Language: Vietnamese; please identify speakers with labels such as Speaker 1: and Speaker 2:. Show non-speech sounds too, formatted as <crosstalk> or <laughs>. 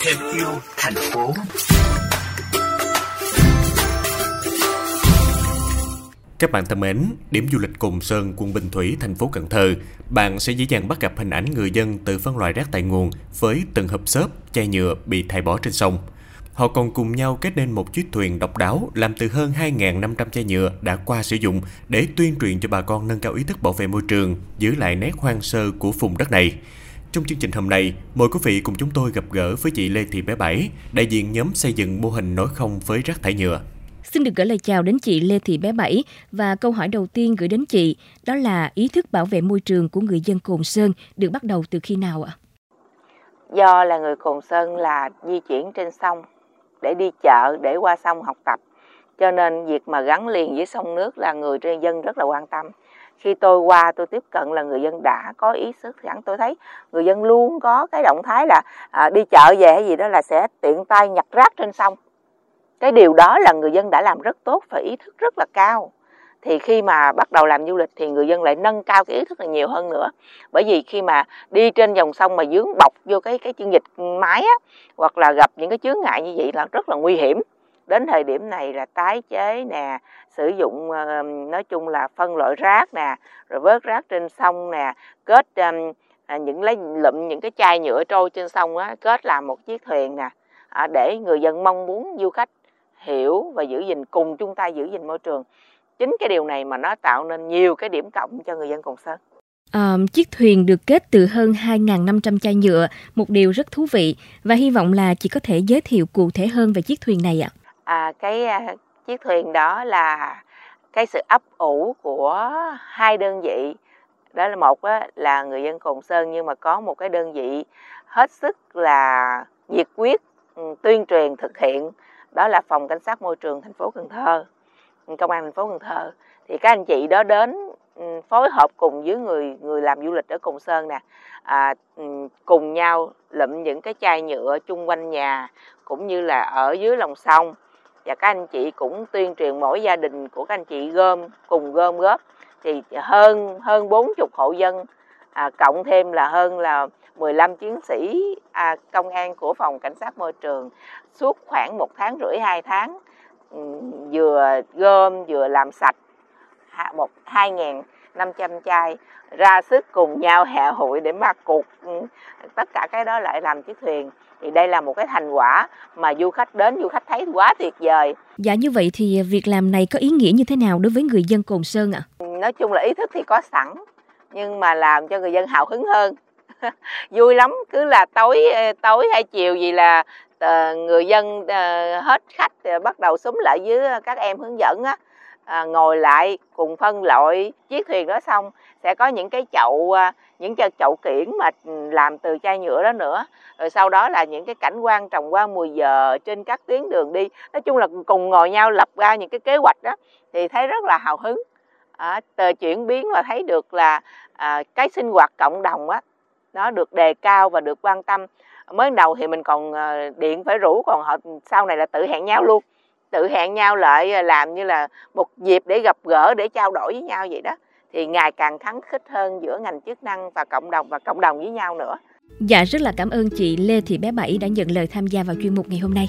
Speaker 1: thêm yêu thành phố Các bạn thân mến, điểm du lịch Cồn Sơn, quận Bình Thủy, thành phố Cần Thơ, bạn sẽ dễ dàng bắt gặp hình ảnh người dân tự phân loại rác tại nguồn với từng hộp xốp, chai nhựa bị thải bỏ trên sông. Họ còn cùng nhau kết nên một chiếc thuyền độc đáo làm từ hơn 2.500 chai nhựa đã qua sử dụng để tuyên truyền cho bà con nâng cao ý thức bảo vệ môi trường, giữ lại nét hoang sơ của vùng đất này. Trong chương trình hôm nay, mời quý vị cùng chúng tôi gặp gỡ với chị Lê Thị Bé Bảy, đại diện nhóm xây dựng mô hình nói không với rác thải nhựa.
Speaker 2: Xin được gửi lời chào đến chị Lê Thị Bé Bảy và câu hỏi đầu tiên gửi đến chị đó là ý thức bảo vệ môi trường của người dân Cồn Sơn được bắt đầu từ khi nào ạ?
Speaker 3: Do là người Cồn Sơn là di chuyển trên sông để đi chợ để qua sông học tập. Cho nên việc mà gắn liền với sông nước là người dân rất là quan tâm. Khi tôi qua tôi tiếp cận là người dân đã có ý thức sẵn tôi thấy. Người dân luôn có cái động thái là à, đi chợ về hay gì đó là sẽ tiện tay nhặt rác trên sông. Cái điều đó là người dân đã làm rất tốt và ý thức rất là cao thì khi mà bắt đầu làm du lịch thì người dân lại nâng cao cái ý thức là nhiều hơn nữa. Bởi vì khi mà đi trên dòng sông mà dướng bọc vô cái cái chương dịch máy á hoặc là gặp những cái chướng ngại như vậy là rất là nguy hiểm. Đến thời điểm này là tái chế nè sử dụng ờ, nói chung là phân loại rác nè rồi vớt rác trên sông nè kết um, những lấy lụm những cái chai nhựa trôi trên sông á kết làm một chiếc thuyền nè à, để người dân mong muốn du khách hiểu và giữ gìn cùng chúng ta giữ gìn môi trường chính cái điều này mà nó tạo nên nhiều cái điểm cộng cho người dân Cồn Sơn.
Speaker 2: À, chiếc thuyền được kết từ hơn 2.500 chai nhựa, một điều rất thú vị và hy vọng là chị có thể giới thiệu cụ thể hơn về chiếc thuyền này ạ.
Speaker 3: À, cái à, chiếc thuyền đó là cái sự ấp ủ của hai đơn vị đó là một á, là người dân Cồn Sơn nhưng mà có một cái đơn vị hết sức là nhiệt quyết tuyên truyền thực hiện đó là phòng cảnh sát môi trường thành phố Cần Thơ công an thành phố Cần Thơ. Thì các anh chị đó đến ừ, phối hợp cùng với người người làm du lịch ở Cồn Sơn nè à, ừ, cùng nhau lụm những cái chai nhựa chung quanh nhà cũng như là ở dưới lòng sông. Và các anh chị cũng tuyên truyền mỗi gia đình của các anh chị gom cùng gom góp. Thì hơn hơn 40 hộ dân à, cộng thêm là hơn là 15 chiến sĩ à, công an của phòng cảnh sát môi trường suốt khoảng một tháng rưỡi hai tháng vừa gom vừa làm sạch một hai ngàn năm trăm chai ra sức cùng nhau <laughs> hạ hội để mà cột ừ, tất cả cái đó lại làm chiếc thuyền thì đây là một cái thành quả mà du khách đến du khách thấy quá tuyệt vời.
Speaker 2: Dạ như vậy thì việc làm này có ý nghĩa như thế nào đối với người dân Cồn Sơn ạ?
Speaker 3: À? Nói chung là ý thức thì có sẵn nhưng mà làm cho người dân hào hứng hơn. <laughs> Vui lắm, cứ là tối tối hay chiều gì là Ờ, người dân ờ, hết khách thì bắt đầu súng lại với các em hướng dẫn á. À, ngồi lại cùng phân loại chiếc thuyền đó xong sẽ có những cái chậu những cái chậu kiển mà ừ, làm từ chai nhựa đó nữa. Rồi sau đó là những cái cảnh quan trồng qua mùi giờ trên các tuyến đường đi. Nói chung là cùng ngồi nhau lập ra những cái kế hoạch đó thì thấy rất là hào hứng. À, từ chuyển biến và thấy được là à, cái sinh hoạt cộng đồng á nó được đề cao và được quan tâm mới đầu thì mình còn ờ, điện phải rủ, còn họ sau này là tự hẹn nhau luôn tự hẹn nhau lại ờ, làm như là một dịp để gặp gỡ, để trao đổi với nhau vậy đó thì ngày càng thắng khích hơn giữa ngành chức năng và cộng đồng, và cộng đồng với nhau nữa.
Speaker 2: Dạ rất là cảm ơn chị Lê Thị Bé Bảy đã nhận lời tham gia vào chuyên mục ngày hôm nay.